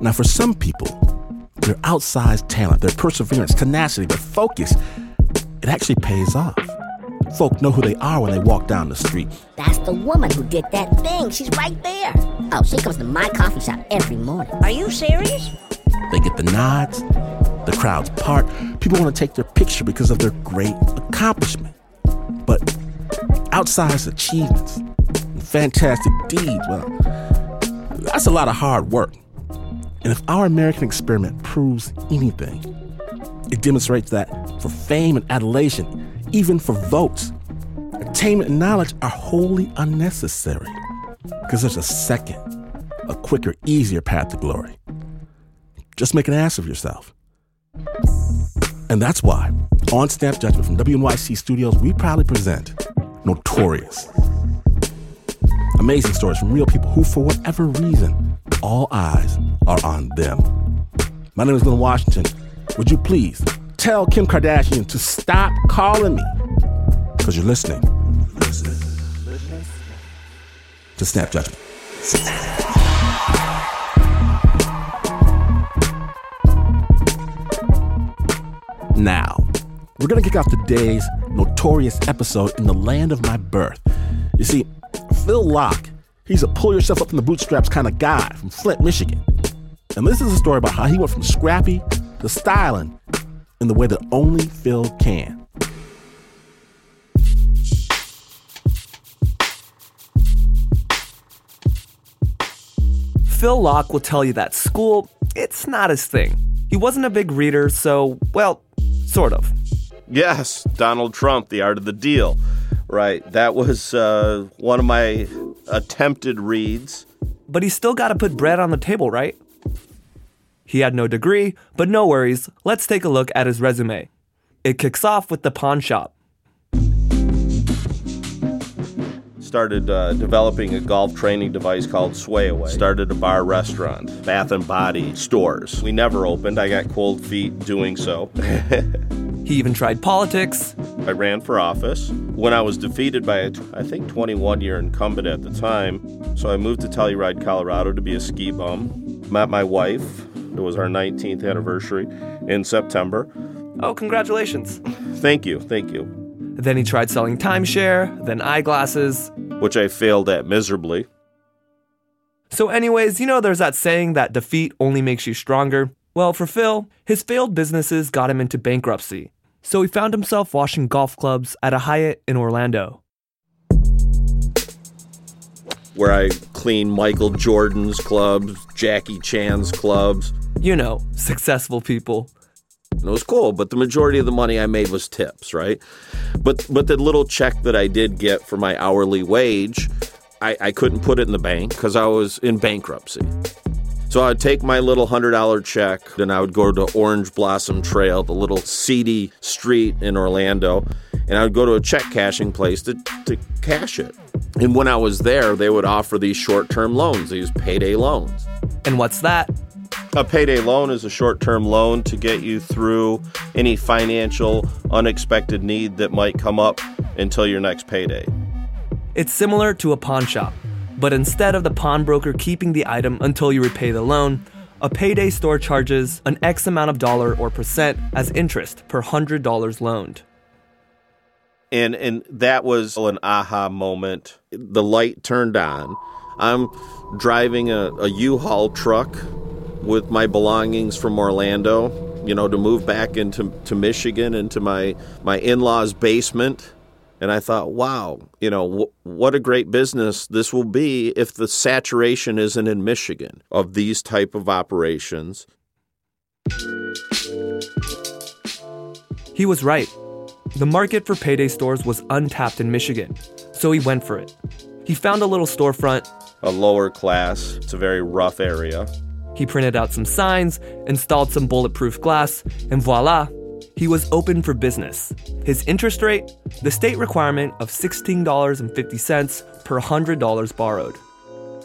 Now, for some people, their outsized talent, their perseverance, tenacity, their focus, it actually pays off. Folk know who they are when they walk down the street. That's the woman who did that thing. She's right there. Oh, she comes to my coffee shop every morning. Are you serious? They get the nods, the crowds part. People want to take their picture because of their great accomplishment. But outsized achievements and fantastic deeds, well, that's a lot of hard work. And if our American experiment proves anything, it demonstrates that for fame and adulation, even for votes, attainment and knowledge are wholly unnecessary. Because there's a second, a quicker, easier path to glory. Just make an ass of yourself. And that's why, on Snap Judgment from WNYC Studios, we proudly present Notorious. Amazing stories from real people who, for whatever reason, all eyes are on them. My name is Glynn Washington. Would you please tell Kim Kardashian to stop calling me? Because you're listening. To Snap Judgment. Now, we're going to kick off today's notorious episode in the land of my birth. You see, Phil Locke, he's a pull yourself up from the bootstraps kind of guy from Flint, Michigan. And this is a story about how he went from scrappy to styling in the way that only Phil can. Phil Locke will tell you that school, it's not his thing. He wasn't a big reader, so, well, sort of. Yes, Donald Trump, The Art of the Deal. Right. That was uh, one of my attempted reads. But he still got to put bread on the table, right? He had no degree, but no worries. Let's take a look at his resume. It kicks off with the pawn shop. Started uh, developing a golf training device called Sway Away. Started a bar restaurant, Bath and Body stores. We never opened. I got cold feet doing so. He even tried politics. I ran for office when I was defeated by a, I think, 21 year incumbent at the time. So I moved to Telluride, Colorado to be a ski bum. Met my wife. It was our 19th anniversary in September. Oh, congratulations. Thank you, thank you. Then he tried selling timeshare, then eyeglasses. Which I failed at miserably. So, anyways, you know, there's that saying that defeat only makes you stronger. Well, for Phil, his failed businesses got him into bankruptcy. So he found himself washing golf clubs at a Hyatt in Orlando. Where I clean Michael Jordan's clubs, Jackie Chan's clubs. You know, successful people. It was cool, but the majority of the money I made was tips, right? But but the little check that I did get for my hourly wage, I, I couldn't put it in the bank because I was in bankruptcy. So I'd take my little $100 check, and I would go to Orange Blossom Trail, the little seedy street in Orlando, and I would go to a check cashing place to, to cash it. And when I was there, they would offer these short term loans, these payday loans. And what's that? A payday loan is a short term loan to get you through any financial unexpected need that might come up until your next payday. It's similar to a pawn shop. But instead of the pawnbroker keeping the item until you repay the loan, a payday store charges an X amount of dollar or percent as interest per hundred dollars loaned. And and that was an aha moment. The light turned on. I'm driving a, a U-Haul truck with my belongings from Orlando, you know, to move back into to Michigan into my my in-laws' basement and I thought, wow, you know, w- what a great business this will be if the saturation isn't in Michigan of these type of operations. He was right. The market for payday stores was untapped in Michigan, so he went for it. He found a little storefront, a lower class, it's a very rough area. He printed out some signs, installed some bulletproof glass, and voila, he was open for business. His interest rate, the state requirement of $16.50 per $100 borrowed.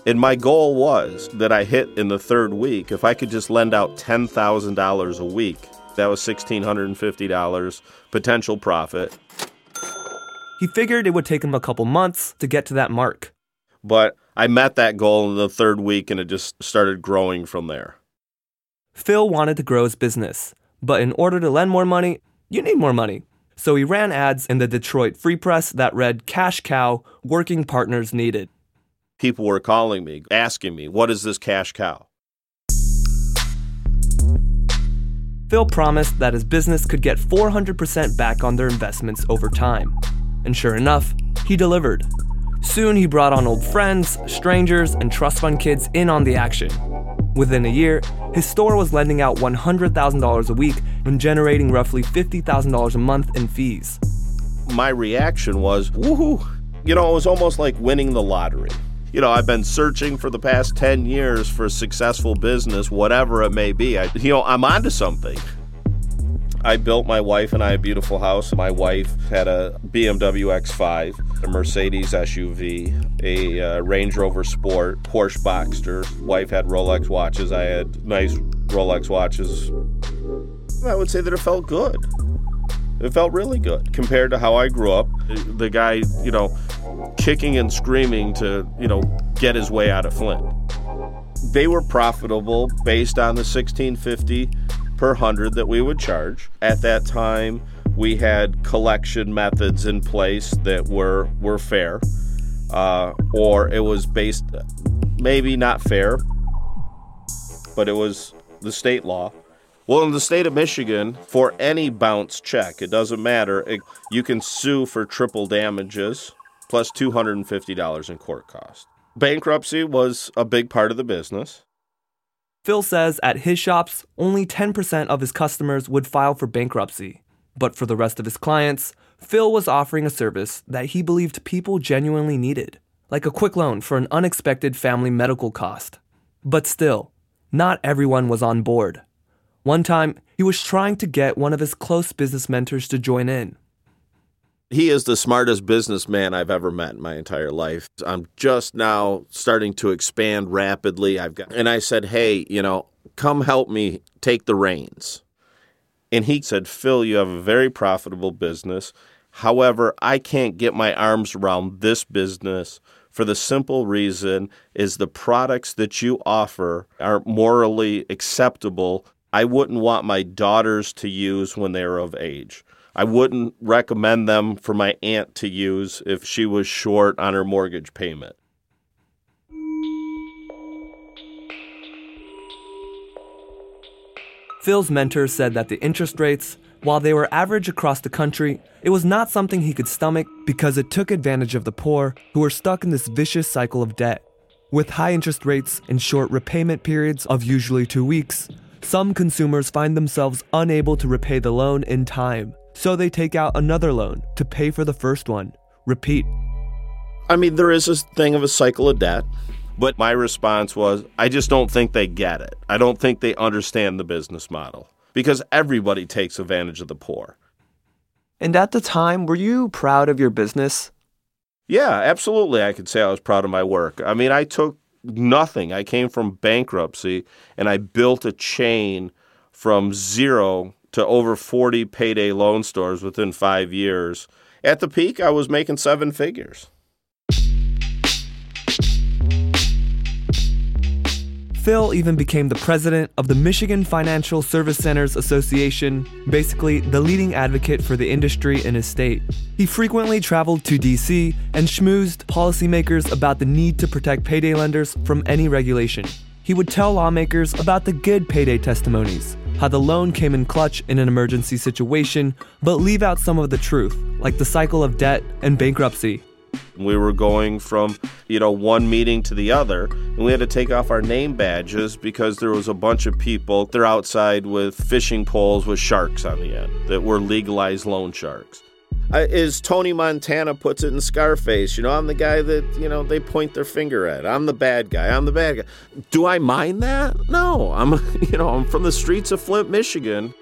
And my goal was that I hit in the third week. If I could just lend out $10,000 a week, that was $1,650 potential profit. He figured it would take him a couple months to get to that mark. But I met that goal in the third week and it just started growing from there. Phil wanted to grow his business, but in order to lend more money, you need more money. So he ran ads in the Detroit Free Press that read Cash Cow, working partners needed. People were calling me, asking me, what is this cash cow? Phil promised that his business could get 400% back on their investments over time. And sure enough, he delivered. Soon he brought on old friends, strangers, and trust fund kids in on the action. Within a year, his store was lending out $100,000 a week and generating roughly $50,000 a month in fees. My reaction was, woohoo! You know, it was almost like winning the lottery. You know, I've been searching for the past 10 years for a successful business, whatever it may be. I, you know, I'm onto something. I built my wife and I a beautiful house. My wife had a BMW X5, a Mercedes SUV, a uh, Range Rover Sport, Porsche Boxster. Wife had Rolex watches. I had nice Rolex watches. I would say that it felt good. It felt really good compared to how I grew up. The guy, you know, kicking and screaming to, you know, get his way out of Flint. They were profitable based on the 1650 per hundred that we would charge. At that time, we had collection methods in place that were were fair, uh, or it was based maybe not fair, but it was the state law. Well, in the state of Michigan, for any bounce check, it doesn't matter. It, you can sue for triple damages plus $250 in court costs. Bankruptcy was a big part of the business. Phil says at his shops, only 10% of his customers would file for bankruptcy. But for the rest of his clients, Phil was offering a service that he believed people genuinely needed, like a quick loan for an unexpected family medical cost. But still, not everyone was on board. One time, he was trying to get one of his close business mentors to join in. He is the smartest businessman I've ever met in my entire life. I'm just now starting to expand rapidly. I've got and I said, "Hey, you know, come help me take the reins." And he said, "Phil, you have a very profitable business. However, I can't get my arms around this business for the simple reason is the products that you offer are morally acceptable. I wouldn't want my daughters to use when they're of age." I wouldn't recommend them for my aunt to use if she was short on her mortgage payment. Phil's mentor said that the interest rates, while they were average across the country, it was not something he could stomach because it took advantage of the poor who were stuck in this vicious cycle of debt. With high interest rates and short repayment periods of usually two weeks, some consumers find themselves unable to repay the loan in time. So they take out another loan to pay for the first one. Repeat. I mean, there is this thing of a cycle of debt, but my response was I just don't think they get it. I don't think they understand the business model because everybody takes advantage of the poor. And at the time, were you proud of your business? Yeah, absolutely. I could say I was proud of my work. I mean, I took nothing. I came from bankruptcy and I built a chain from zero to over 40 payday loan stores within five years. At the peak, I was making seven figures. Phil even became the president of the Michigan Financial Service Centers Association, basically the leading advocate for the industry in his state. He frequently traveled to DC and schmoozed policymakers about the need to protect payday lenders from any regulation. He would tell lawmakers about the good payday testimonies, how the loan came in clutch in an emergency situation, but leave out some of the truth, like the cycle of debt and bankruptcy. We were going from, you know, one meeting to the other, and we had to take off our name badges because there was a bunch of people, they're outside with fishing poles with sharks on the end that were legalized loan sharks is Tony Montana puts it in Scarface. You know, I'm the guy that, you know, they point their finger at. I'm the bad guy. I'm the bad guy. Do I mind that? No. I'm, you know, I'm from the streets of Flint, Michigan.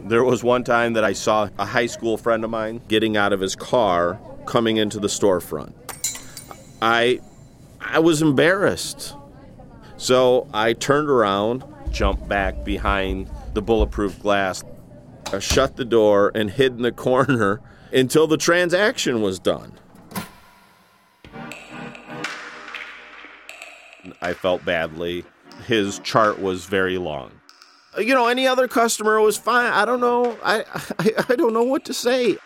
There was one time that I saw a high school friend of mine getting out of his car coming into the storefront. I I was embarrassed. So I turned around, jumped back behind the bulletproof glass, I shut the door, and hid in the corner until the transaction was done. I felt badly. His chart was very long. Uh, you know, any other customer was fine. I don't know. I, I, I don't know what to say.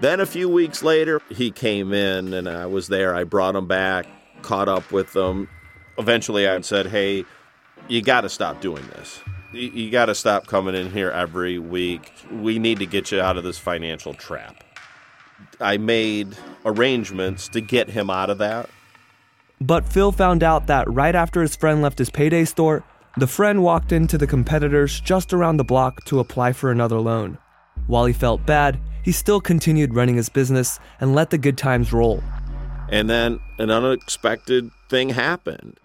Then a few weeks later, he came in and I was there. I brought him back, caught up with him. Eventually, I said, Hey, you got to stop doing this. You, you got to stop coming in here every week. We need to get you out of this financial trap. I made arrangements to get him out of that. But Phil found out that right after his friend left his payday store, the friend walked into the competitors just around the block to apply for another loan. While he felt bad, he still continued running his business and let the good times roll. And then an unexpected thing happened.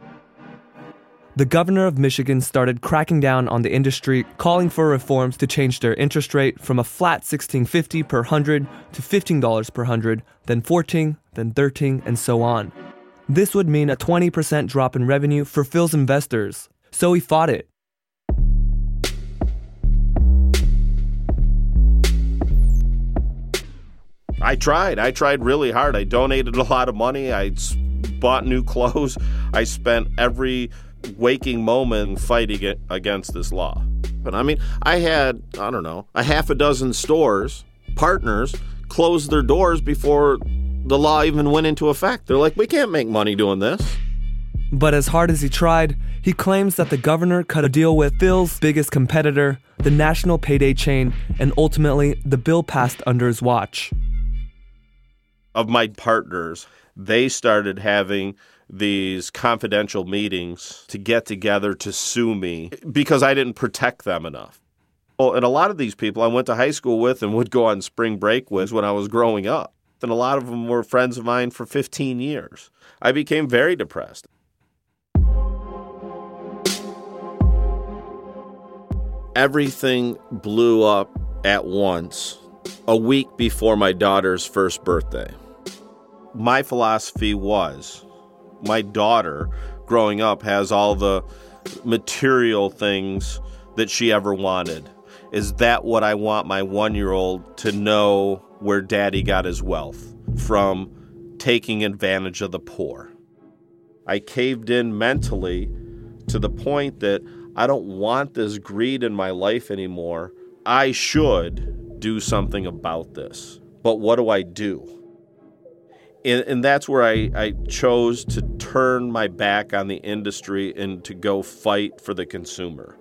The governor of Michigan started cracking down on the industry, calling for reforms to change their interest rate from a flat $16.50 per hundred to $15 per hundred, then 14, then 13, and so on. This would mean a 20% drop in revenue for Phil's investors, so he fought it. I tried. I tried really hard. I donated a lot of money. I bought new clothes. I spent every waking moment fighting against this law. But I mean, I had, I don't know, a half a dozen stores, partners, close their doors before the law even went into effect. They're like, we can't make money doing this. But as hard as he tried, he claims that the governor cut a deal with Phil's biggest competitor, the national payday chain, and ultimately the bill passed under his watch. Of my partners, they started having these confidential meetings to get together to sue me because I didn't protect them enough. Well, and a lot of these people I went to high school with and would go on spring break with when I was growing up. And a lot of them were friends of mine for 15 years. I became very depressed. Everything blew up at once a week before my daughter's first birthday. My philosophy was my daughter growing up has all the material things that she ever wanted. Is that what I want my one year old to know where daddy got his wealth? From taking advantage of the poor. I caved in mentally to the point that I don't want this greed in my life anymore. I should do something about this. But what do I do? And, and that's where I, I chose to turn my back on the industry and to go fight for the consumer.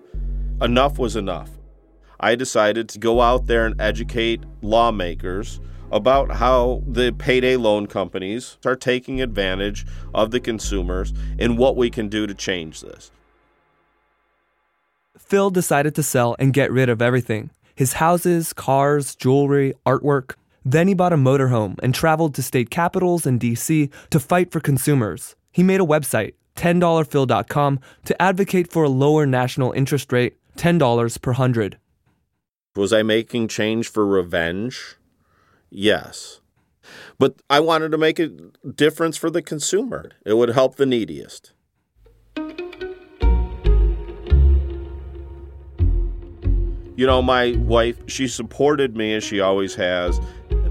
Enough was enough. I decided to go out there and educate lawmakers about how the payday loan companies are taking advantage of the consumers and what we can do to change this. Phil decided to sell and get rid of everything his houses, cars, jewelry, artwork. Then he bought a motorhome and traveled to state capitals and DC to fight for consumers. He made a website, $10phil.com, to advocate for a lower national interest rate, $10 per hundred. Was I making change for revenge? Yes. But I wanted to make a difference for the consumer. It would help the neediest. You know, my wife, she supported me as she always has.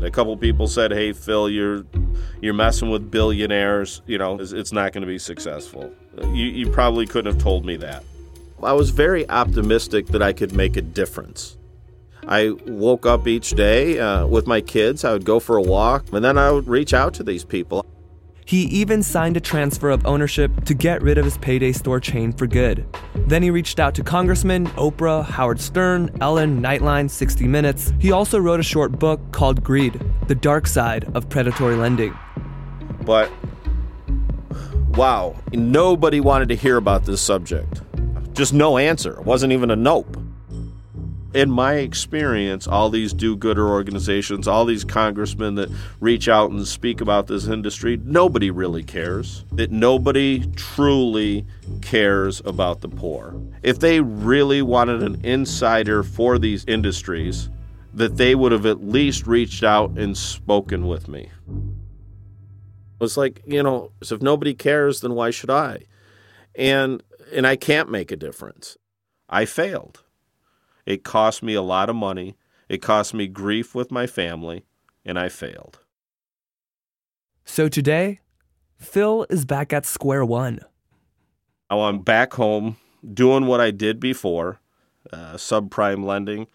And a couple people said, "Hey, Phil, you're you're messing with billionaires. You know, it's, it's not going to be successful." You, you probably couldn't have told me that. I was very optimistic that I could make a difference. I woke up each day uh, with my kids. I would go for a walk, and then I would reach out to these people. He even signed a transfer of ownership to get rid of his payday store chain for good. Then he reached out to congressmen, Oprah, Howard Stern, Ellen, Nightline, 60 Minutes. He also wrote a short book called Greed The Dark Side of Predatory Lending. But wow, nobody wanted to hear about this subject. Just no answer. It wasn't even a nope in my experience, all these do gooder organizations, all these congressmen that reach out and speak about this industry, nobody really cares. That nobody truly cares about the poor. If they really wanted an insider for these industries, that they would have at least reached out and spoken with me. It's like, you know, so if nobody cares, then why should I? And and I can't make a difference. I failed. It cost me a lot of money. It cost me grief with my family, and I failed. So today, Phil is back at square one. Oh, I'm back home doing what I did before uh, subprime lending,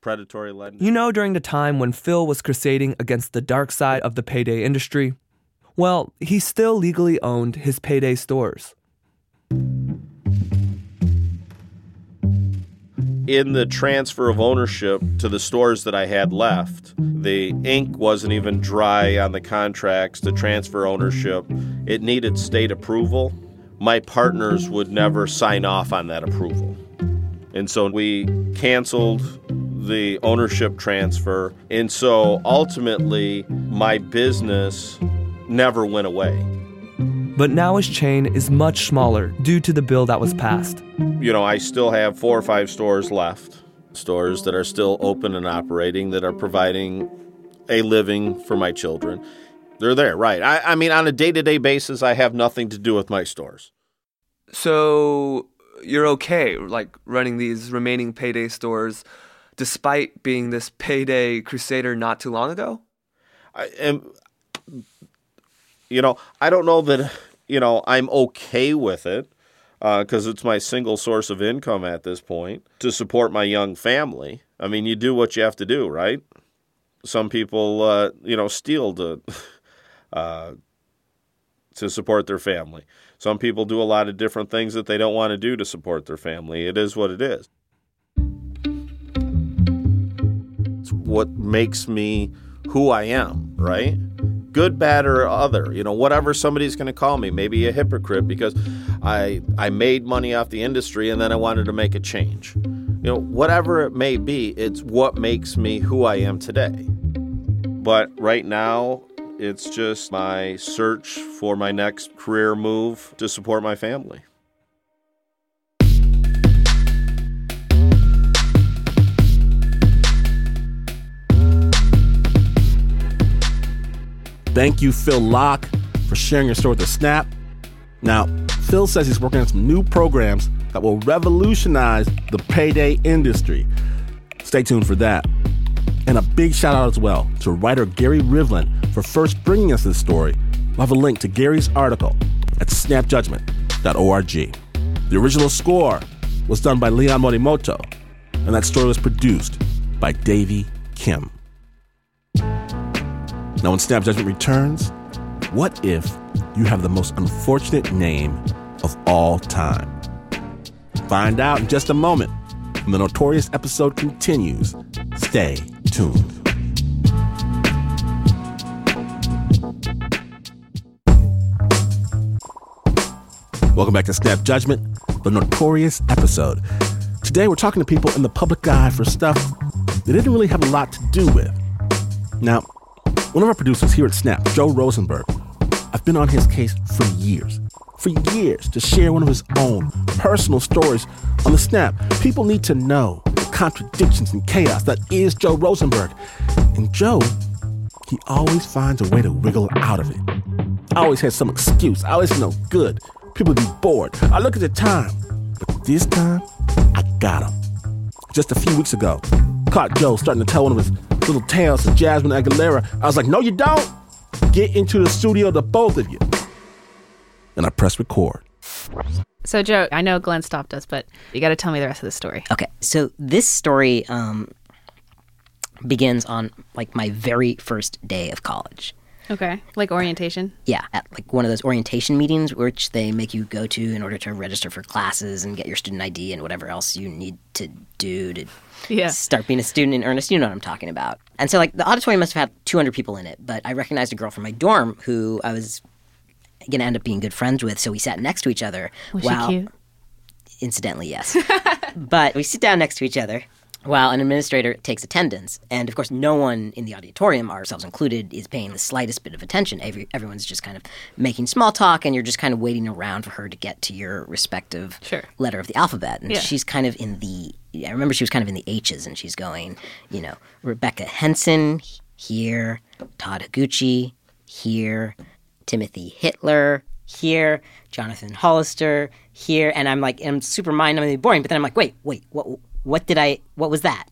predatory lending. You know, during the time when Phil was crusading against the dark side of the payday industry, well, he still legally owned his payday stores. In the transfer of ownership to the stores that I had left, the ink wasn't even dry on the contracts to transfer ownership. It needed state approval. My partners would never sign off on that approval. And so we canceled the ownership transfer. And so ultimately, my business never went away. But now his chain is much smaller due to the bill that was passed. You know, I still have four or five stores left, stores that are still open and operating that are providing a living for my children. They're there, right. I, I mean, on a day to day basis, I have nothing to do with my stores. So you're okay, like running these remaining payday stores despite being this payday crusader not too long ago? I am you know, I don't know that, you know, I'm okay with it because uh, it's my single source of income at this point to support my young family. I mean, you do what you have to do, right? Some people, uh, you know, steal to uh, to support their family. Some people do a lot of different things that they don't want to do to support their family. It is what it is. It's what makes me who I am, right? Good, bad, or other. You know, whatever somebody's going to call me, maybe a hypocrite because I I made money off the industry and then I wanted to make a change. You know, whatever it may be, it's what makes me who I am today. But right now, it's just my search for my next career move to support my family. Thank you, Phil Locke, for sharing your story with the Snap. Now, Phil says he's working on some new programs that will revolutionize the payday industry. Stay tuned for that. And a big shout out as well to writer Gary Rivlin for first bringing us this story. We'll have a link to Gary's article at snapjudgment.org. The original score was done by Leon Morimoto, and that story was produced by Davey Kim. Now, when Snap Judgment returns, what if you have the most unfortunate name of all time? Find out in just a moment when the notorious episode continues. Stay tuned. Welcome back to Snap Judgment, the notorious episode. Today we're talking to people in the public eye for stuff they didn't really have a lot to do with. Now, one of our producers here at Snap, Joe Rosenberg, I've been on his case for years, for years, to share one of his own personal stories on the Snap. People need to know the contradictions and chaos that is Joe Rosenberg. And Joe, he always finds a way to wiggle out of it. I always had some excuse. I always know good. People be bored. I look at the time. But this time, I got him. Just a few weeks ago, caught Joe starting to tell one of his little tales to Jasmine Aguilera. I was like, no, you don't. Get into the studio, the both of you. And I press record. So, Joe, I know Glynn stopped us, but you got to tell me the rest of the story. Okay, so this story um, begins on like my very first day of college. Okay, like orientation. Yeah, at like one of those orientation meetings, which they make you go to in order to register for classes and get your student ID and whatever else you need to do to yeah. start being a student in earnest. You know what I'm talking about. And so, like, the auditorium must have had 200 people in it, but I recognized a girl from my dorm who I was going to end up being good friends with. So we sat next to each other. Was she cute? Incidentally, yes. but we sit down next to each other while an administrator takes attendance. And of course, no one in the auditorium, ourselves included, is paying the slightest bit of attention. Every, everyone's just kind of making small talk, and you're just kind of waiting around for her to get to your respective sure. letter of the alphabet. And Yeah. she's kind of in the, I remember she was kind of in the H's, and she's going, you know, Rebecca Henson here, Todd Higuchi here, Timothy Hitler here, Jonathan Hollister here, and I'm like, I'm super mind-numbingly boring. But then I'm like, wait, wait, what? What did I? What was that?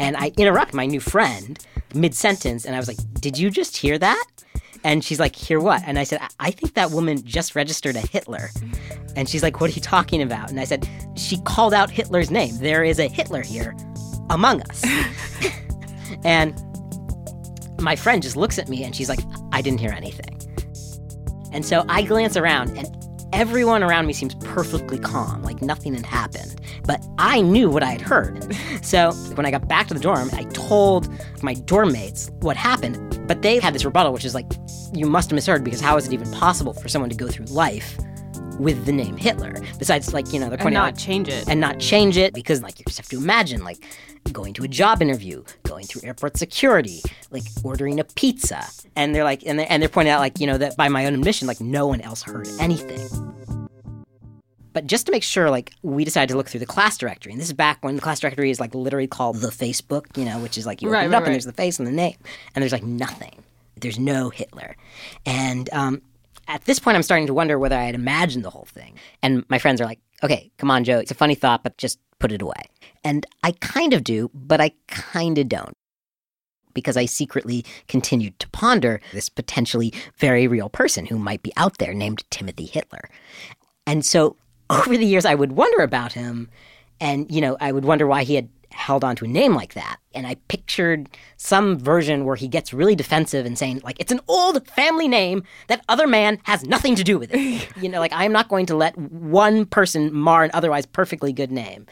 And I interrupt my new friend mid-sentence, and I was like, "Did you just hear that?" And she's like, hear what? And I said, I, I think that woman just registered a Hitler. And she's like, what are you talking about? And I said, she called out Hitler's name. There is a Hitler here among us. and my friend just looks at me and she's like, I didn't hear anything. And so I glance around and everyone around me seems perfectly calm, like nothing had happened. But I knew what I had heard. So when I got back to the dorm, I told my dorm mates what happened. But they had this rebuttal, which is like, you must have misheard because how is it even possible for someone to go through life with the name Hitler? Besides, like, you know, they're And not out change it. and not change it because like you just have to imagine like going to a job interview going through airport security like ordering a pizza and they're like and they're, and they're pointing out like you know that by my own admission like no one else heard anything but just to make sure like we decided to look through the class directory and this is back when the class directory is like literally called the facebook you know which is like you Right, open it up right. and there's the face and the name and there's like nothing there's no hitler and um at this point, I'm starting to wonder whether I had imagined the whole thing. And my friends are like, okay, come on, Joe. It's a funny thought, but just put it away. And I kind of do, but I kind of don't. Because I secretly continued to ponder this potentially very real person who might be out there named Timothy Hitler. And so over the years, I would wonder about him. And, you know, I would wonder why he had held on to a name like that. And I pictured some version where he gets really defensive and saying, like, it's an old family name that other man has nothing to do with it. you know, like, I'm not going to let one person mar an otherwise perfectly good name.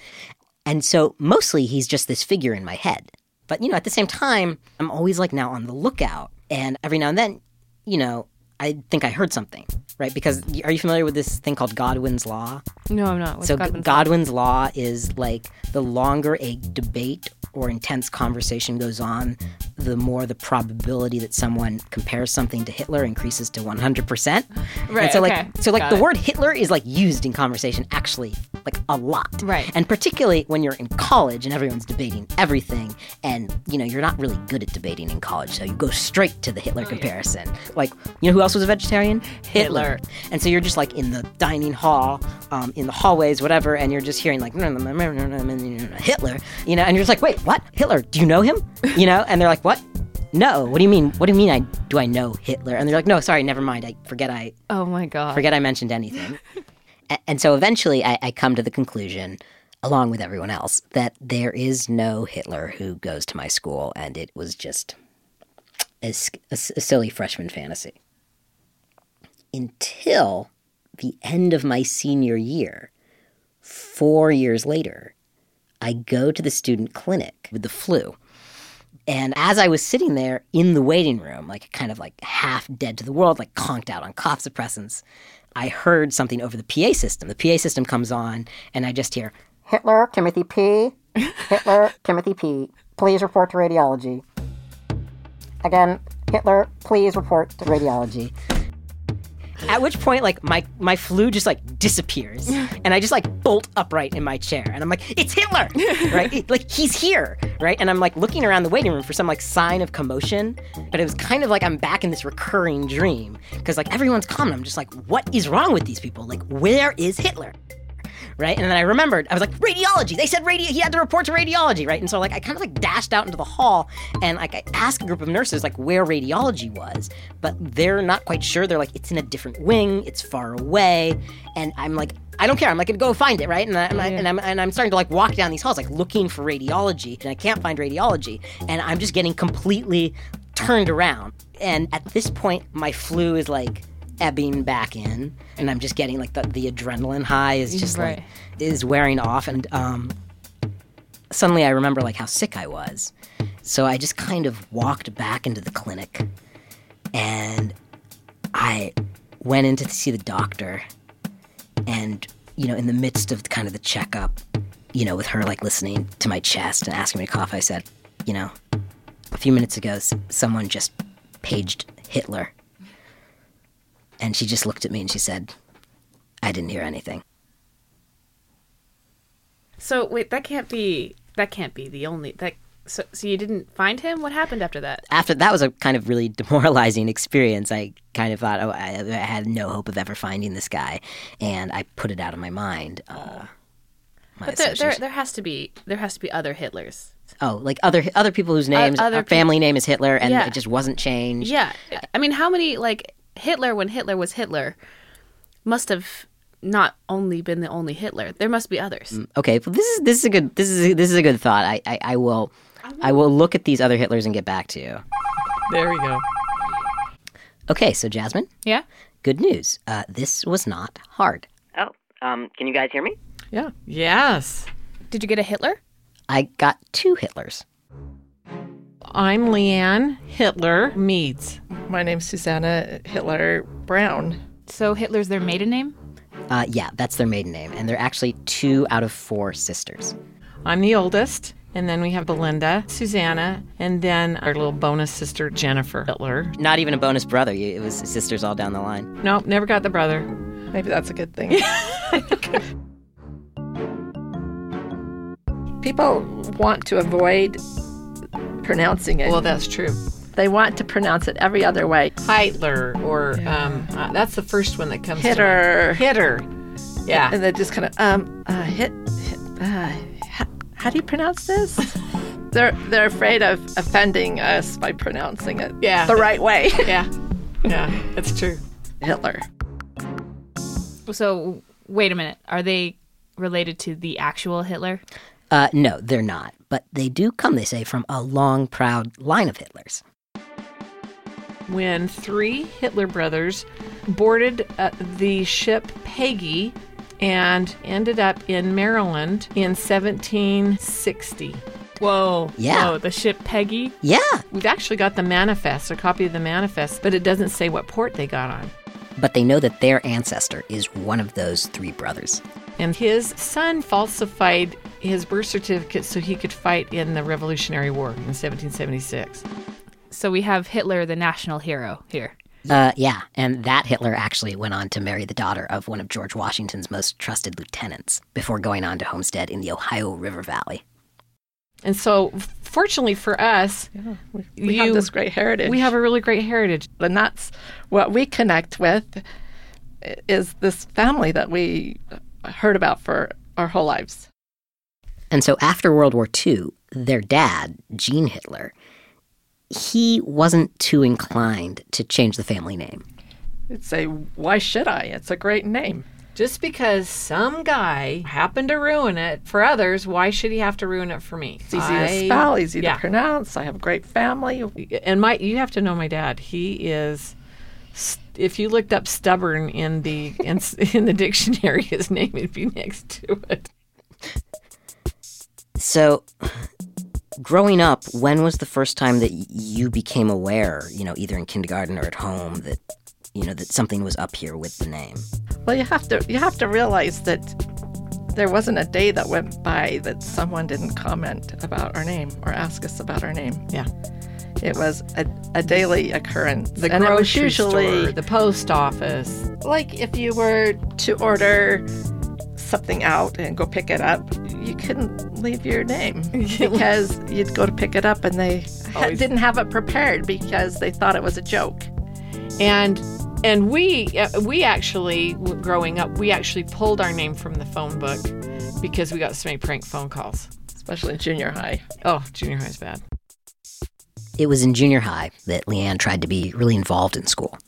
And so mostly he's just this figure in my head. But, you know, at the same time, I'm always like now on the lookout. And every now and then, you know, I think I heard something, right? Because are you familiar with this thing called Godwin's Law? no, I'm not. What's so Godwin's Godwin's, law is like the longer a debate or intense conversation goes on, the more the probability that someone compares something to Hitler increases to 100%. Right, And so okay. like so like Got the it. word Hitler is like used in conversation actually like a lot. Right. And particularly when you're in college and everyone's debating everything and you know, you're not really good at debating in college, so you go straight to the Hitler comparison. Like, you know who else was a vegetarian? Hitler. And so you're just like in the dining hall, um, in the hallways, whatever, and you're just hearing like Hitler, you know, and you're just like, wait, what? Hitler? Do you know him? You know, and they're like, what? No. What do you mean? What do you mean? I do I know Hitler? And they're like, no, sorry, never mind. I forget. I Oh my god. forget I mentioned anything. A- and so eventually, I, I come to the conclusion, along with everyone else, that there is no Hitler who goes to my school, and it was just a silly freshman fantasy. Until the end of my senior year, four years later, I go to the student clinic with the flu. And as I was sitting there in the waiting room, like kind of like half dead to the world, like conked out on cough suppressants, I heard something over the PA system. The PA system comes on, and I just hear, Hitler, Timothy P. Hitler, Timothy P. Please report to radiology. Again, Hitler, please report to radiology. At which point, like my my flu just like disappears, and I just like bolt upright in my chair, and I'm like, "It's Hitler!" right? It- like he's here, right? And I'm like looking around the waiting room for some like sign of commotion, but it was kind of like I'm back in this recurring dream because like everyone's calm. and I'm just like, "What is wrong with these people? Like, where is Hitler?" Right? And then I remembered, I was like, radiology. They said radio. He had to report to radiology, right? And so like I kind of like dashed out into the hall and like I asked a group of nurses like where radiology was, but they're not quite sure. They're like, it's in a different wing. It's far away, and I'm like. I don't care. I'm like gonna go find it, right? And, I, I, and I'm and I'm starting to like walk down these halls, like looking for radiology, and I can't find radiology, and I'm just getting completely turned around. And at this point, my flu is like ebbing back in and i'm just getting like the, the adrenaline high is just Right. like is wearing off and um suddenly i remember like how sick i was so i just kind of walked back into the clinic and i went in to see the doctor and you know in the midst of kind of the checkup you know with her like listening to my chest and asking me to cough i said you know a few minutes ago someone just paged hitler and she just looked at me and she said, I didn't hear anything. So wait, that can't be that can't be the only that so so you didn't find him? What happened after that? After that was a kind of really demoralizing experience. I kind of thought, oh, I, I had no hope of ever finding this guy, and I put it out of my mind. Uh, my But there, there there has to be there has to be other Hitlers Oh, like other other people whose names, other a family name is Hitler, and Yeah. it just wasn't changed. Yeah. I mean, how many like Hitler when Hitler was Hitler must have not only been the only Hitler. There must be others. Okay, well, this is this is a good this is this is a good thought. I I, I will I will look at these other Hitlers and get back to you. There we go. Okay, so Jasmine, Yeah. good news. Uh, this was not hard. Oh, um, can you guys hear me? Yeah. Yes. Did you get a Hitler? I got two Hitlers. I'm Leanne Hitler Meads. My name's Susanna Hitler Brown. So Hitler's their maiden name? Uh, yeah, that's their maiden name, and they're actually two out of four sisters. I'm the oldest. And then we have Belinda, Susanna, and then our little bonus sister, Jennifer Hitler. Not even a bonus brother. It was sisters all down the line. Nope, never got the brother. Maybe that's a good thing. People want to avoid pronouncing it. Well, that's true. they want to pronounce it every other way. Hitler, or um, uh, that's the first one that comes to Hitter. mind. Hitter. Yeah. And they're just kind of, um, uh, hit, hit uh, how, how do you pronounce this? they're they're afraid of offending us by pronouncing it Yeah. the right way. Yeah. Yeah, that's true. Hitler. So wait a minute. Are they related to the actual Hitler? Uh, no, they're not. But they do come, they say, from a long, proud line of Hitlers. when three Hitler brothers boarded uh, the ship Peggy and ended up in Maryland in 1760. Whoa. Yeah. Whoa, the ship Peggy? Yeah, We've actually got the manifest, a copy of the manifest, but it doesn't say what port they got on. but they know that their ancestor is one of those three brothers. And his son falsified his birth certificate so he could fight in the Revolutionary War in 1776. So we have Hitler, the national hero, here. Uh, yeah, and that Hitler actually went on to marry the daughter of one of George Washington's most trusted lieutenants before going on to homestead in the Ohio River Valley. And so, fortunately for us, We, we have this great heritage. we have a really great heritage. and that's what we connect with is this family that we heard about for our whole lives. And so after World War II, their dad, Gene Hitler, he wasn't too inclined to change the family name. You'd say, why should I? It's a great name. Just because some guy happened to ruin it for others, why should he have to ruin it for me? It's easy to spell, easy yeah. to pronounce. I have a great family. And my, you have to know my dad. He is. st- If you looked up stubborn in the in, in the dictionary, his name would be next to it. So, growing up, when was the first time that you became aware, you know, either in kindergarten or at home, that you know that something was up here with the name? Well, you have to you have to realize that there wasn't a day that went by that someone didn't comment about our name or ask us about our name. Yeah, It was a, a daily occurrence. the and it was grocery usually store, the post office. like if you were to order something out and go pick it up, you couldn't leave your name because you'd go to pick it up and they Always- didn't have it prepared because they thought it was a joke. and and we uh, we actually growing up we actually pulled our name from the phone book because we got so many prank phone calls Especially in junior high. oh junior high is bad It was in junior high that Leanne tried to be really involved in school.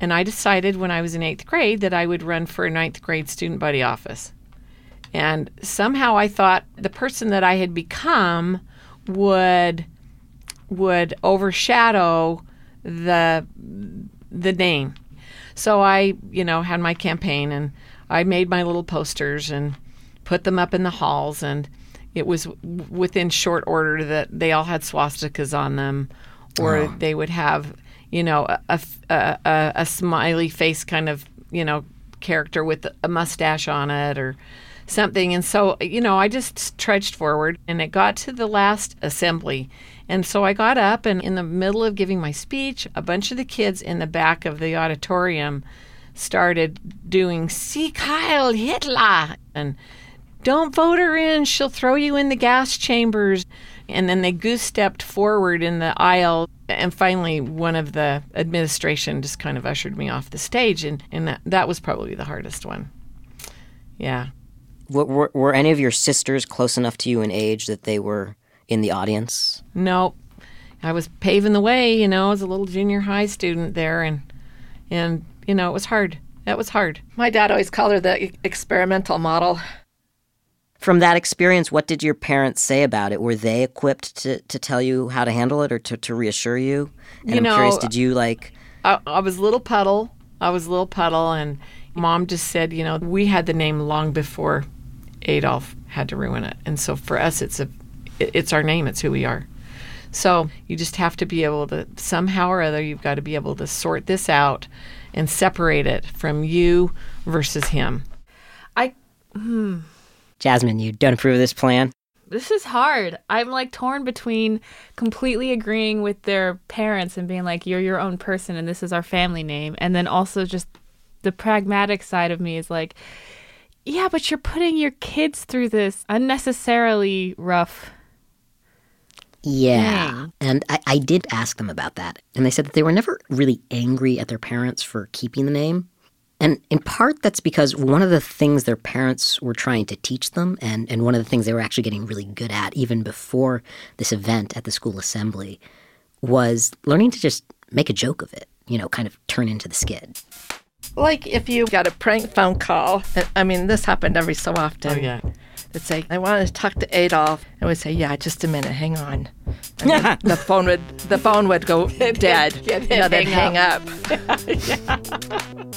and i decided when i was in eighth grade that i would run for a ninth grade student body office and somehow i thought the person that i had become would would overshadow the the name. So I, you know, had my campaign and I made my little posters and put them up in the halls and it was within short order that they all had swastikas on them or oh. they would have, you know, a, a, a, a- a smiley face kind of, you know, character with a mustache on it or something. And so, you know, I just trudged forward and it got to the last assembly. And so I got up and in the middle of giving my speech, a bunch of the kids in the back of the auditorium started doing Sieg Heil Hitler and don't vote her in, she'll throw you in the gas chambers. And then they goose stepped forward in the aisle. And finally, one of the administration just kind of ushered me off the stage. And, and that, that was probably the hardest one. Yeah. Were, were, were any of your sisters close enough to you in age that they were in the audience? No, I was paving the way, you know, as a little junior high student there, and and you know, it was hard. That was hard. My dad always called her the e- experimental model. From that experience, what did your parents say about it? Were they equipped to, to tell you how to handle it or to, to reassure you? And You I'm curious, know, did you like I, I was little puddle. I was little puddle, and mom just said, you know, we had the name long before Adolf had to ruin it, and so for us, it's a, it's our name. It's who we are. So you just have to be able to somehow or other. You've got to be able to sort this out and separate it from you versus him. I hmm. Jasmine, you don't approve of this plan? this is hard. I'm like torn between completely agreeing with their parents and being like, you're your own person and this is our family name. And then also just the pragmatic side of me is like, yeah, but you're putting your kids through this unnecessarily rough. Yeah. Dang. And I, I did ask them about that. And they said that they were never really angry at their parents for keeping the name. And in part, that's because one of the things their parents were trying to teach them, and, and one of the things they were actually getting really good at, even before this event at the school assembly, was learning to just make a joke of it, you know, kind of turn into the skid. Like if you got a prank phone call, and- I mean, this happened every so often. Oh yeah. They'd say, I want to talk to Adolf. And we'd say, yeah, just a minute, hang on. And then the phone would the phone would go dead. yeah, they'd they'd hang hang up.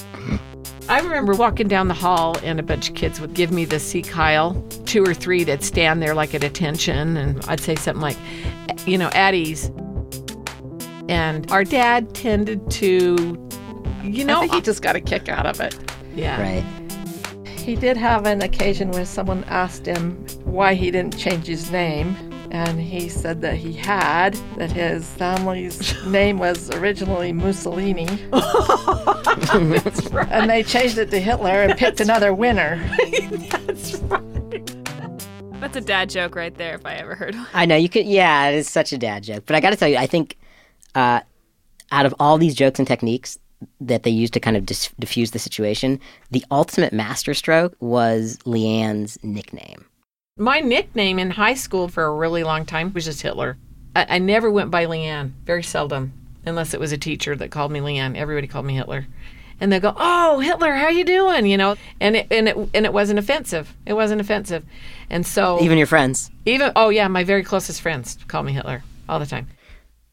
I remember walking down the hall and a bunch of kids would give me the Sieg Heil, two or three that'd stand there like at attention, and I'd say something like, you know, at ease. And our dad tended to, you I know, think he just got a kick out of it. yeah, Right. He did have an occasion where someone asked him why he didn't change his name. And he said that he had, that his family's name was originally Mussolini. And they changed it to Hitler and picked another winner. That's right. That's a dad joke right there if I ever heard one. I know you could. Yeah, it is such a dad joke. But I got to tell you, I think uh, out of all these jokes and techniques that they used to kind of dis- diffuse the situation, the ultimate masterstroke was Leanne's nickname. My nickname in high school for a really long time was just Hitler. I, I never went by Leanne, very seldom, unless it was a teacher that called me Leanne. Everybody called me Hitler. And they go, "Oh, Hitler, how you doing?" You know, and it and it and it wasn't offensive. It wasn't offensive, and so Even your friends. even oh yeah, my very closest friends call me Hitler all the time.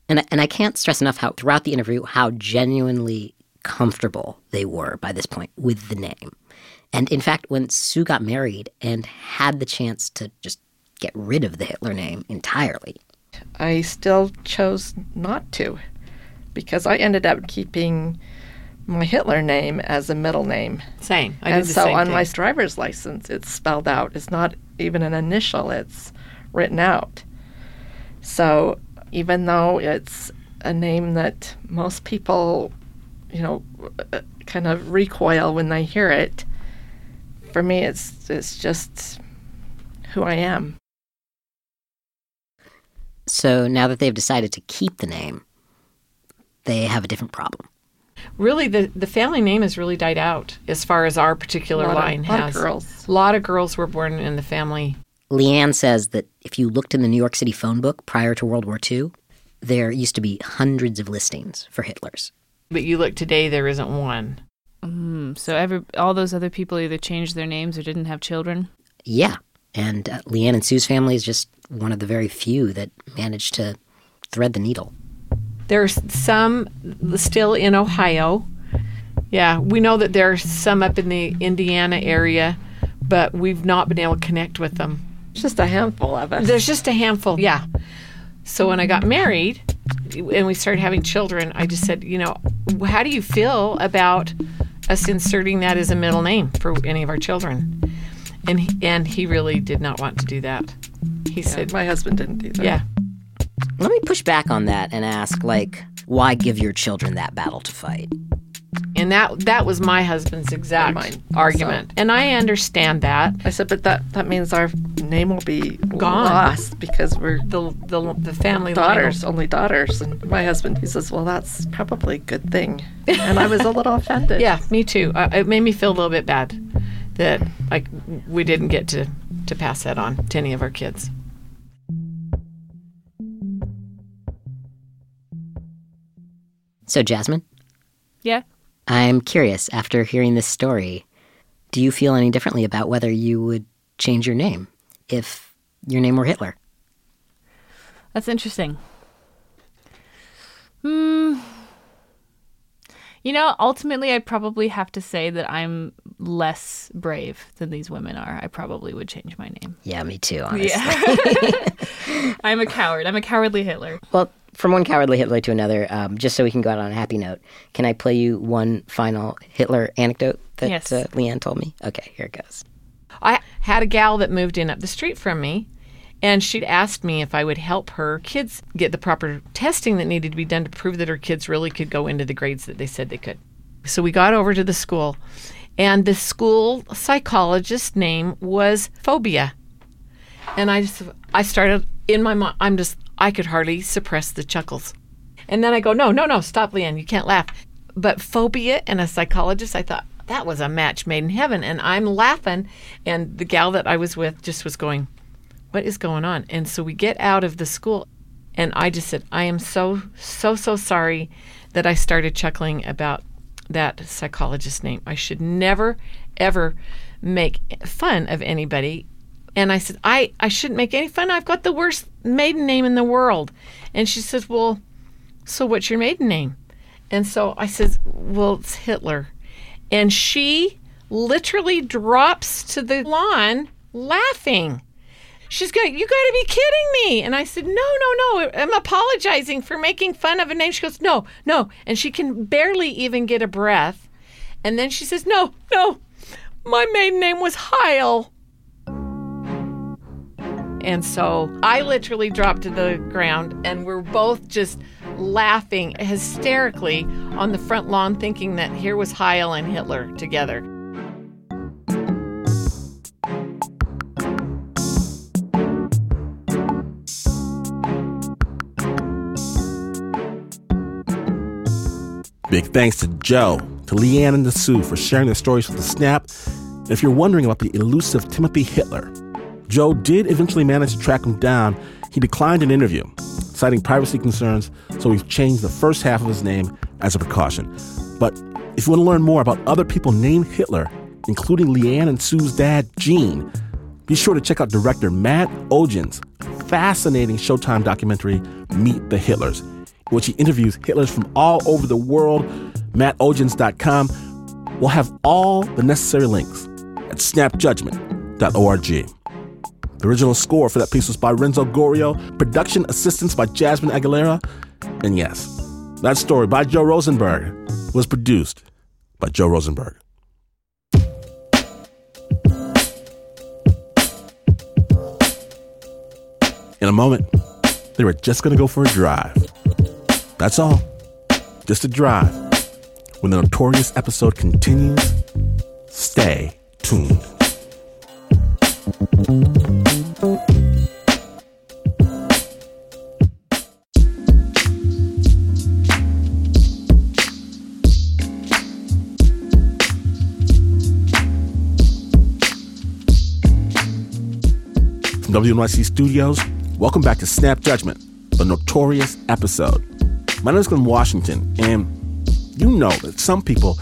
And, I- and I can't stress enough how throughout the interview how genuinely comfortable they were by this point with the name. And in fact, when Sue got married and had the chance to just get rid of the Hitler name entirely, I still chose not to because I ended up keeping my Hitler name as a middle name. Same. I and did the so same on thing. my driver's license, it's spelled out. It's not even an initial, it's written out. So even though it's a name that most people, you know, kind of recoil when they hear it, for me, it's it's just who I am. so now that they've decided to keep the name, they have a different problem. really the the family name has really died out as far as our particular A lot of- line lot of has. girls. A lot of girls were born in the family Leanne says that if you looked in the New York City phone book prior to World War II, there used to be hundreds of listings for Hitlers. But you look today, there isn't one. Mm, so every all those other people either changed their names or didn't have children. Yeah. And uh, Leanne and Sue's family is just one of the very few that managed to thread the needle. There's some still in Ohio. Yeah, we know that there's some up in the Indiana area, but we've not been able to connect with them. Just a handful of us. There's just a handful. Yeah. So when I got married and we started having children, I just said, you know, how do you feel about us inserting that as a middle name for any of our children? And he, and he really did not want to do that. He said, My husband didn't either. yeah. Let me push back on that and ask, like, why give your children that battle to fight? And that that was my husband's exact mine also. argument. And I understand that. I said, but that, that means our name will be gone lost because we're the the, the family daughters, will... only daughters. And my husband, he says, "Well, that's probably a good thing." And I was a little offended. yeah, me too. Uh, it made me feel a little bit bad that like we didn't get to to pass that on to any of our kids. So, Jasmine? Yeah. I'm curious after hearing this story, do you feel any differently about whether you would change your name? If your name were Hitler? That's interesting. Hmm. You know, ultimately, I probably have to say that I'm less brave than these women are. I probably would change my name. Yeah, me too, honestly. Yeah. I'm a coward. I'm a cowardly Hitler. Well, from one cowardly Hitler to another, um, just so we can go out on a happy note, can I play you one final Hitler anecdote that Yes. uh, Leanne told me? Okay, here it goes. I had a gal that moved in up the street from me, and she'd asked me if I would help her kids get the proper testing that needed to be done to prove that her kids really could go into the grades that they said they could. So we got over to the school, and the school psychologist's name was Phobia. And I just, I started in my mind, I'm just, I could hardly suppress the chuckles. And then I go, no, no, no, stop, Leanne, you can't laugh. But phobia and a psychologist, I thought that was a match made in heaven. And I'm laughing, and the gal that I was with just was going, what is going on? And so we get out of the school, and I just said, I am so, so, so sorry that I started chuckling about that psychologist's name. I should never, ever make fun of anybody. And I said, I, I shouldn't make any fun. I've got the worst maiden name in the world. And she says, Well, so what's your maiden name? And so I said, Well, it's Hitler. And she literally drops to the lawn laughing. She's going, You got to be kidding me. And I said, No, no, no. I'm apologizing for making fun of a name. She goes, No, no. And she can barely even get a breath. And then she says, No, no. My maiden name was Heil. And so I literally dropped to the ground, and we're both just laughing hysterically on the front lawn, thinking that here was Heil and Hitler together. Big thanks to Joe, to Leanne and to Sue for sharing their stories with the Snap. And if you're wondering about the elusive Timothy Hitler, Joe did eventually manage to track him down. He declined an interview, citing privacy concerns, so we've changed the first half of his name as a precaution. But if you want to learn more about other people named Hitler, including Leanne and Sue's dad, Gene, be sure to check out director Matt Ogens' fascinating Showtime documentary, Meet the Hitlers, in which he interviews Hitlers from all over the world. MattOgens.com will have all the necessary links at snapjudgment.org. The original score for that piece was by Renzo Gorio, production assistance by Jasmine Aguilera, and yes, that story by Joe Rosenberg was produced by Joe Rosenberg. In a moment, they were just going to go for a drive. That's all. Just a drive. When the notorious episode continues, stay tuned. From WNYC Studios, welcome back to Snap Judgment, the notorious episode. My name is Glynn Washington, and you know that some people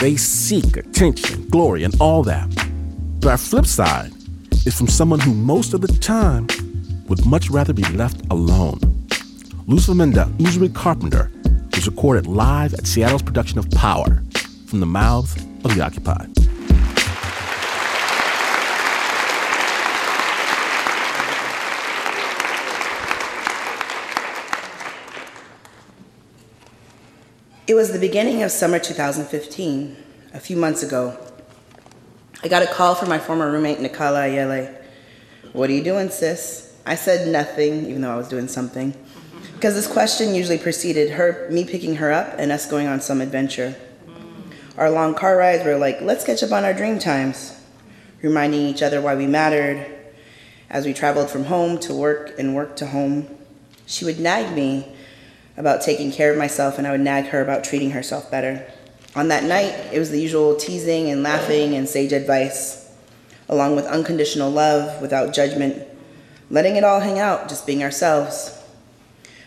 they seek attention, glory, and all that. But our flip side is from someone who most of the time would much rather be left alone. Luzaminda Uzuri Carpenter was recorded live at Seattle's production of Power from the mouths of the occupied. It was the beginning of summer 2015, a few months ago. I got a call from my former roommate, Nikala Ayele. What are you doing, sis? I said nothing, even though I was doing something. Because this question usually preceded her, me picking her up and us going on some adventure. Our long car rides were like, let's catch up on our dream times, reminding each other why we mattered. As we traveled from home to work and work to home, she would nag me about taking care of myself, and I would nag her about treating herself better. On that night, it was the usual teasing and laughing and sage advice, along with unconditional love without judgment, letting it all hang out, just being ourselves.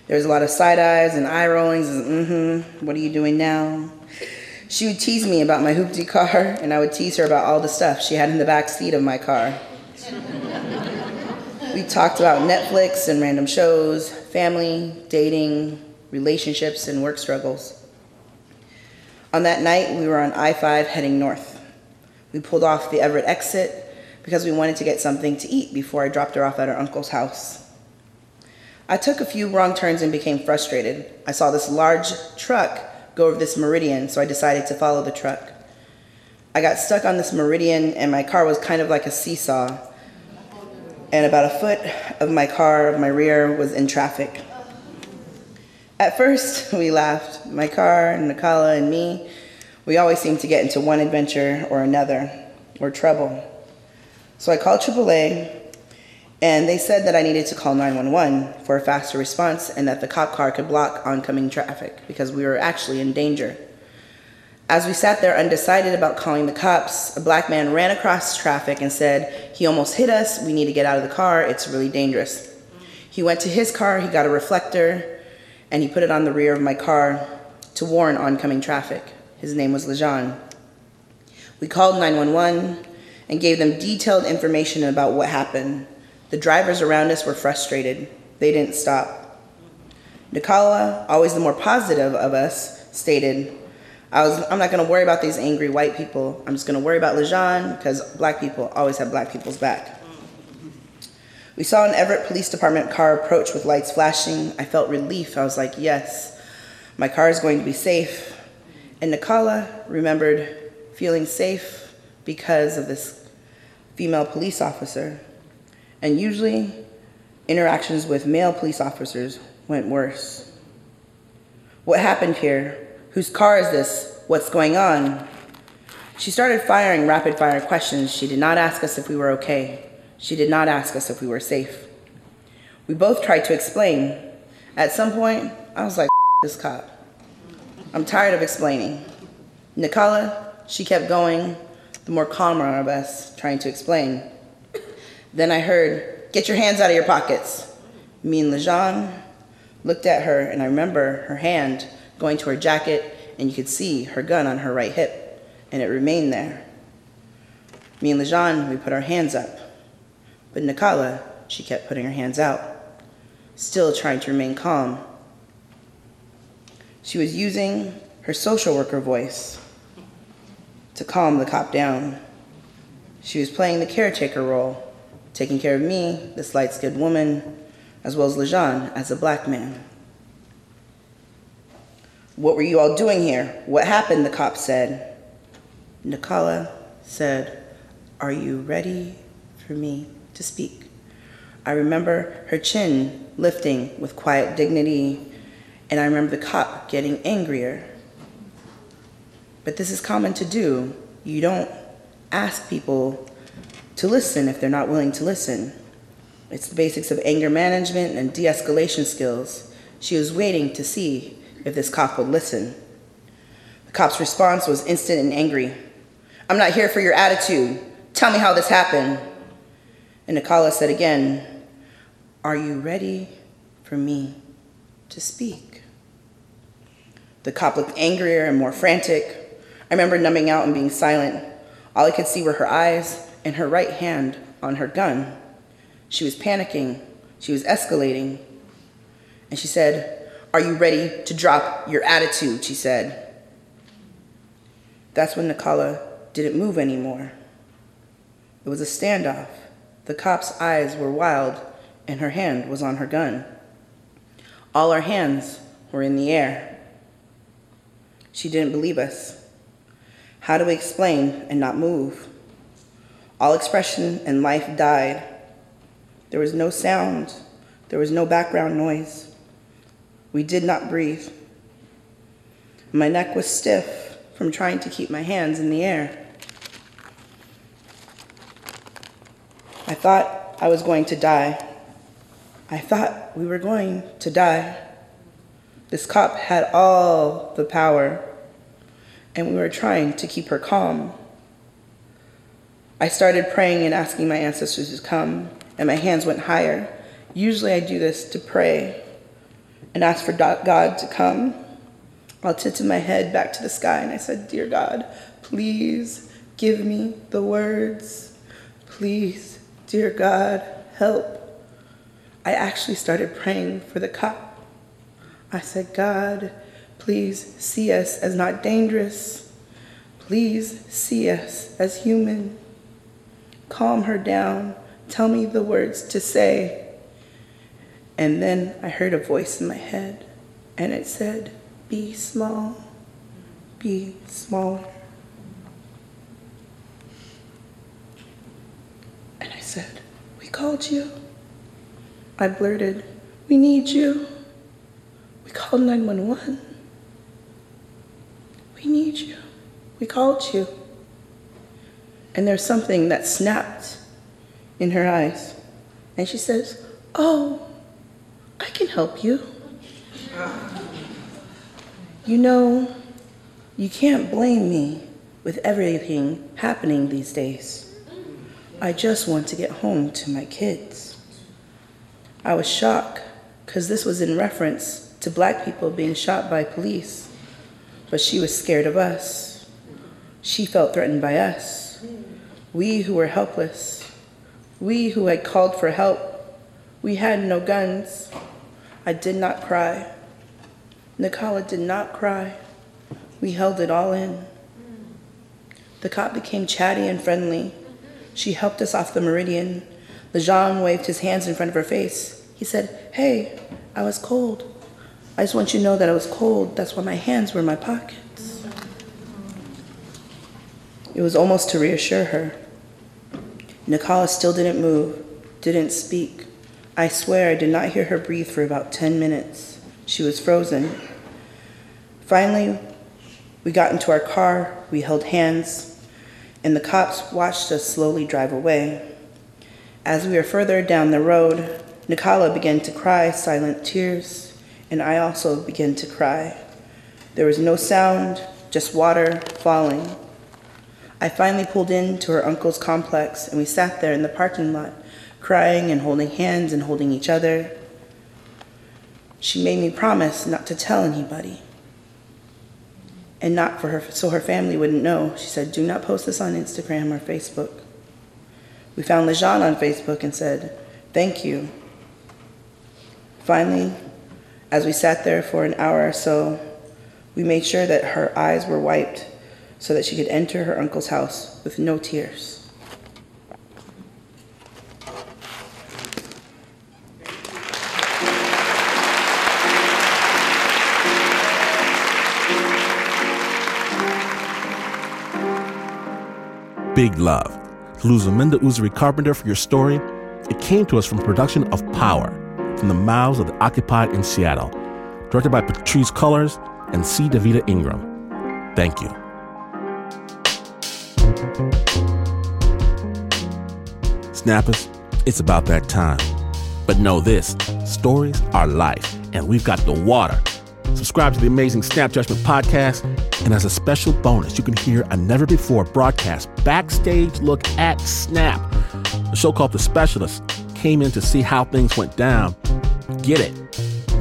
There was a lot of side eyes and eye rollings and mm-hmm, what are you doing now? She would tease me about my hoopty car, and I would tease her about all the stuff she had in the back seat of my car. we talked about Netflix and random shows, family, dating, relationships, and work struggles. On that night, we were on I 5 heading north. We pulled off the Everett exit because we wanted to get something to eat before I dropped her off at her uncle's house. I took a few wrong turns and became frustrated. I saw this large truck go over this meridian, so I decided to follow the truck. I got stuck on this meridian, and my car was kind of like a seesaw. And about a foot of my car, of my rear, was in traffic. At first, we laughed. My car, and Nakala, and me, we always seemed to get into one adventure or another, or trouble. So I called AAA, and they said that I needed to call 911 for a faster response and that the cop car could block oncoming traffic because we were actually in danger. As we sat there undecided about calling the cops, a black man ran across traffic and said, He almost hit us. We need to get out of the car. It's really dangerous. He went to his car, he got a reflector, and he put it on the rear of my car to warn oncoming traffic. His name was Lejean. We called 911 and gave them detailed information about what happened the drivers around us were frustrated. They didn't stop. Nikala, always the more positive of us, stated, I was, I'm not to worry about these angry white people. I'm just to worry about Lejean because black people always have black people's back. We saw an Everett Police Department car approach with lights flashing. I felt relief. I was like, yes, my car is going to be safe. And Nikala remembered feeling safe because of this female police officer and usually interactions with male police officers went worse. What happened here? Whose car is this? What's going on? She started firing rapid fire questions. She did not ask us if we were okay. She did not ask us if we were safe. We both tried to explain. At some point, I was like, this cop. I'm tired of explaining. Nicola, she kept going, the more calmer of us, trying to explain. Then I heard, Get your hands out of your pockets. Me and Lejean looked at her, and I remember her hand going to her jacket, and you could see her gun on her right hip, and it remained there. Me and Lejean, we put our hands up. But Nikala, she kept putting her hands out, still trying to remain calm. She was using her social worker voice to calm the cop down. She was playing the caretaker role taking care of me, this light skinned woman, as well as Lejean as a black man. What were you all doing here? What happened? The cop said. Nikala said, Are you ready for me to speak? I remember her chin lifting with quiet dignity, and I remember the cop getting angrier. But this is common to do. You don't ask people to listen if they're not willing to listen. It's the basics of anger management and de escalation skills. She was waiting to see if this cop would listen. The cop's response was instant and angry. I'm not here for your attitude. Tell me how this happened. And Nikala said again, Are you ready for me to speak? The cop looked angrier and more frantic. I remember numbing out and being silent. All I could see were her eyes and her right hand on her gun. She was panicking. She was escalating. And she said, Are you ready to drop your attitude? She said. That's when Nikala didn't move anymore. It was a standoff. The cop's eyes were wild, and her hand was on her gun. All our hands were in the air. She didn't believe us. How do we explain and not move? All expression and life died. There was no sound, there was no background noise. We did not breathe. My neck was stiff from trying to keep my hands in the air. I thought I was going to die. I thought we were going to die. This cop had all the power, and we were trying to keep her calm. I started praying and asking my ancestors to come, and my hands went higher. Usually I do this to pray and ask for God to come. I tilted my head back to the sky and I said, Dear God, please give me the words. Please, dear God, help. I actually started praying for the cop. I said, God, please see us as not dangerous. Please see us as human. Calm her down. Tell me the words to say. And then I heard a voice in my head, and it said, Be small, be small. And I said, We called you. I blurted, We need you. We called 911. We need you. We called you. And there's something that snapped in her eyes. And she says, Oh, I can help you. You know, you can't blame me with everything happening these days. I just want to get home to my kids. I was shocked because this was in reference to black people being shot by police, but she was scared of us. She felt threatened by us. We who were helpless, we who had called for help, we had no guns. I did not cry. Nicola did not cry. We held it all in. The cop became chatty and friendly. She helped us off the meridian. Lejean waved his hands in front of her face. He said, Hey, I was cold. I just want you to know that I was cold. That's why my hands were in my pockets. It was almost to reassure her. Nicola still didn't move, didn't speak. I swear I did not hear her breathe for about 10 minutes. She was frozen. Finally, we got into our car, we held hands, and the cops watched us slowly drive away. As we were further down the road, Nicola began to cry silent tears, and I also began to cry. There was no sound, just water falling. I finally pulled into her uncle's complex, and we sat there in the parking lot, crying and holding hands and holding each other. She made me promise not to tell anybody and not for her so her family wouldn't know. She said, "Do not post this on Instagram or Facebook." We found Lejean on Facebook and said, "Thank you." Finally, as we sat there for an hour or so, we made sure that her eyes were wiped so that she could enter her uncle's house with no tears. Big love to Luzaminda Uzuri Carpenter for your story. It came to us from production of Power from the mouths of the occupied in Seattle, directed by Patrisse Cullors and C. Davida Ingram. Thank you. Snappers, it's about that time. But know this stories are life, and we've got the water. Subscribe to the amazing Snap Judgment podcast, and as a special bonus, you can hear a never before broadcast backstage look at Snap. A show called The Specialist came in to see how things went down. Get it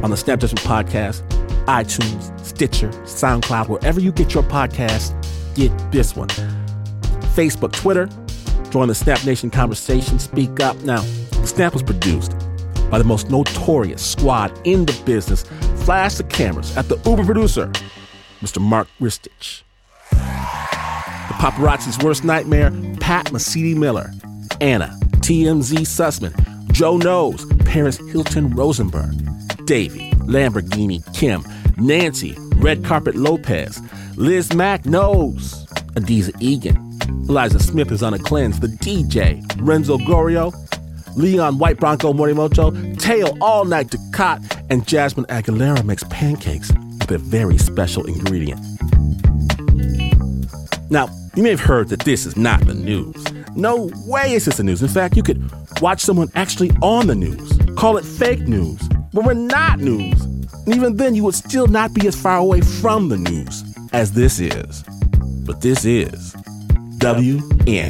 on the Snap Judgment podcast, iTunes, Stitcher, SoundCloud, wherever you get your podcast, get this one. Facebook, Twitter, join the Snap Nation conversation, speak up. Now, Snap was produced by the most notorious squad in the business. Flash the cameras at the Uber producer, Mr. Mark Ristich. The paparazzi's worst nightmare, Pat Mesiti Miller. Anna, TMZ Sussman. Joe Knows, Paris Hilton Rosenberg. Davy, Lamborghini Kim. Nancy, Red Carpet Lopez. Liz Mack Knows. Adizah Eghan. Eliza Smith is on a cleanse. The DJ, Renzo Gorio. Leon White Bronco Morimoto, Tail All Night Ducat, and Jasmine Aguilera makes pancakes with a very special ingredient. Now, you may have heard that this is not the news. No way is this the news. In fact, you could watch someone actually on the news, call it fake news, but we're not news. And even then, you would still not be as far away from the news as this is. But this is WNYC.